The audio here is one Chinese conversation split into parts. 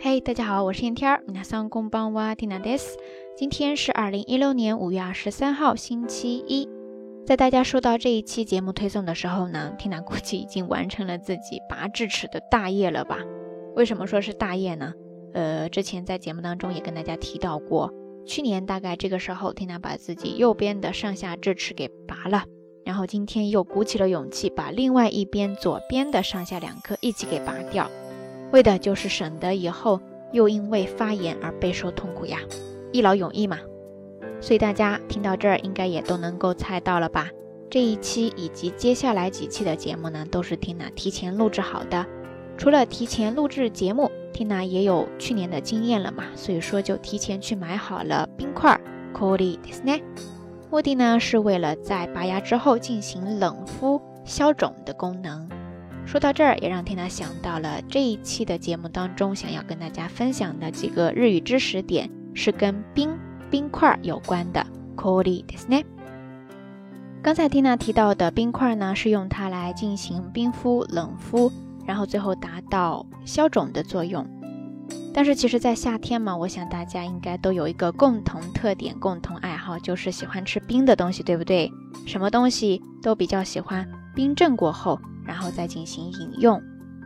嘿，大家好，我是燕天儿。皆さんこんばんは、ティナです。今天是二零一六年五月二十三号，星期一。在大家收到这一期节目推送的时候呢，缇娜估计已经完成了自己拔智齿的大业了吧？为什么说是大业呢？呃，之前在节目当中也跟大家提到过，去年大概这个时候，缇娜把自己右边的上下智齿给拔了。然后今天又鼓起了勇气，把另外一边左边的上下两颗一起给拔掉， 为的就是省得以后又因为发炎而备受痛苦呀，一劳永逸嘛。所以大家听到这儿应该也都能够猜到了吧？这一期以及接下来几期的节目呢，都是缇娜提前录制好的。除了提前录制节目，缇娜也有去年的经验了嘛，所以说就提前去买好了冰块 c o l i d i 目的呢是为了在拔牙之后进行冷敷消肿的功能。说到这儿，也让缇娜想到了这一期的节目当中想要跟大家分享的几个日语知识点，是跟冰冰块有关的。Cold ですね。刚才缇娜提到的冰块呢，是用它来进行冰敷、冷敷，然后最后达到消肿的作用。但是其实，在夏天嘛，我想大家应该都有一个共同特点、共同爱好，就是喜欢吃冰的东西，对不对？什么东西都比较喜欢冰镇过后， 然后再进行饮用。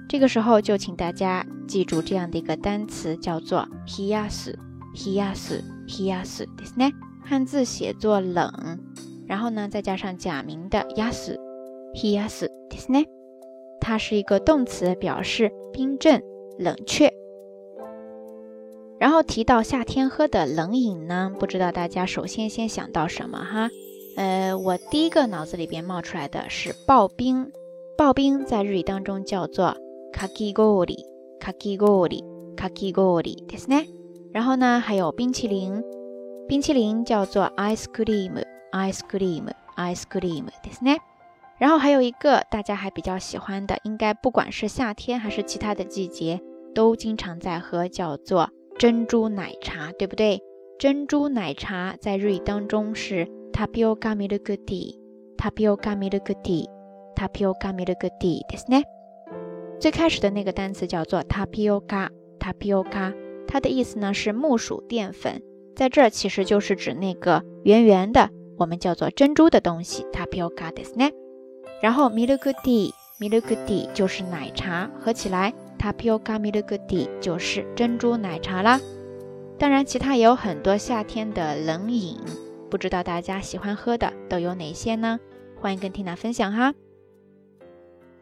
这个时候就请大家记住这样的一个单词，叫做 hiyasu，hiyasu，hiyasu，ですね。汉字写作冷，然后呢再加上假名的 yasu，hiyasu，ですね。它是一个动词，表示冰镇、冷却。然后提到夏天喝的冷饮呢，不知道大家首先先想到什么哈？呃，我第一个脑子里边冒出来的是刨冰。 刨冰在日语当中叫做 kakigori，kakigori，kakigori，ですね。然后呢，还有冰淇淋，冰淇淋叫做 ice cream，ice cream，ice cream，ですね。然后还有一个大家还比较喜欢的，应该不管是夏天还是其他的季节，都经常在喝，叫做。珍珠奶茶，对不对？珍珠奶茶在日语当中是 tapioca milk tea，tapioca milk Tapioca milk tea，对不对？最开始的那个单词叫做 tapioca，tapioca，它的意思呢是木薯淀粉，在这儿其实就是指那个圆圆的，我们叫做珍珠的东西 tapioca，对不对？然后 milk tea，milk tea 就是奶茶，合起来。Tapioca milk tea 就是珍珠奶茶啦。当然，其他也有很多夏天的冷饮，不知道大家喜欢喝的都有哪些呢？欢迎跟 Tina 分享哈。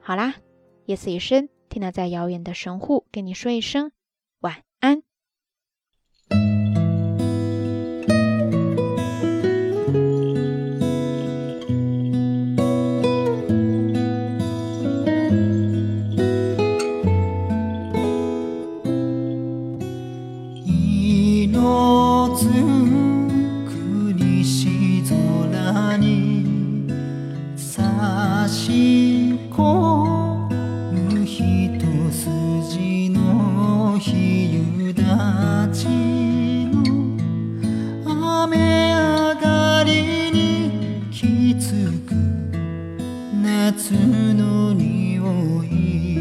好啦，夜色已深听那在遥远的神户跟你说一声の匂い。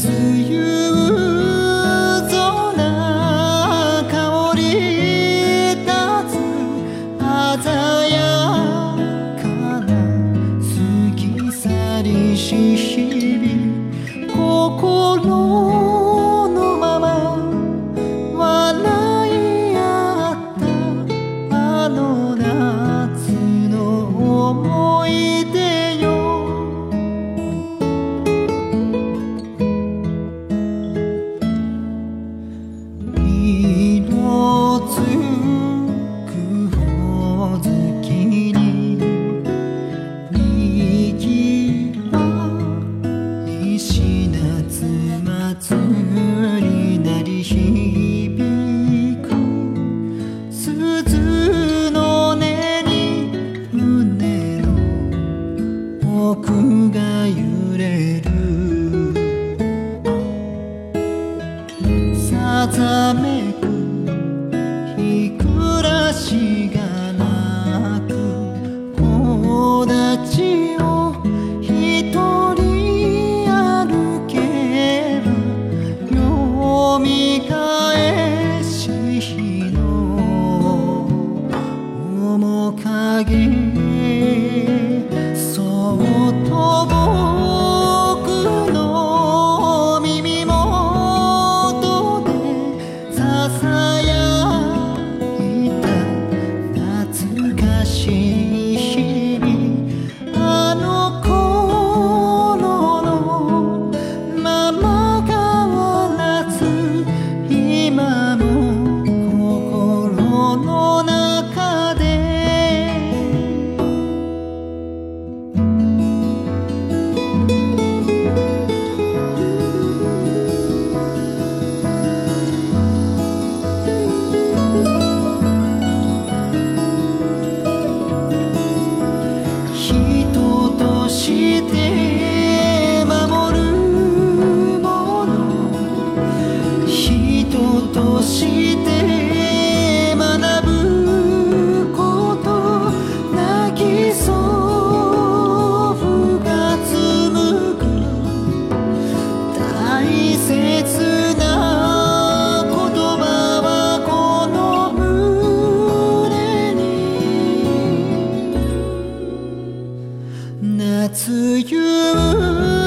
自由。time you.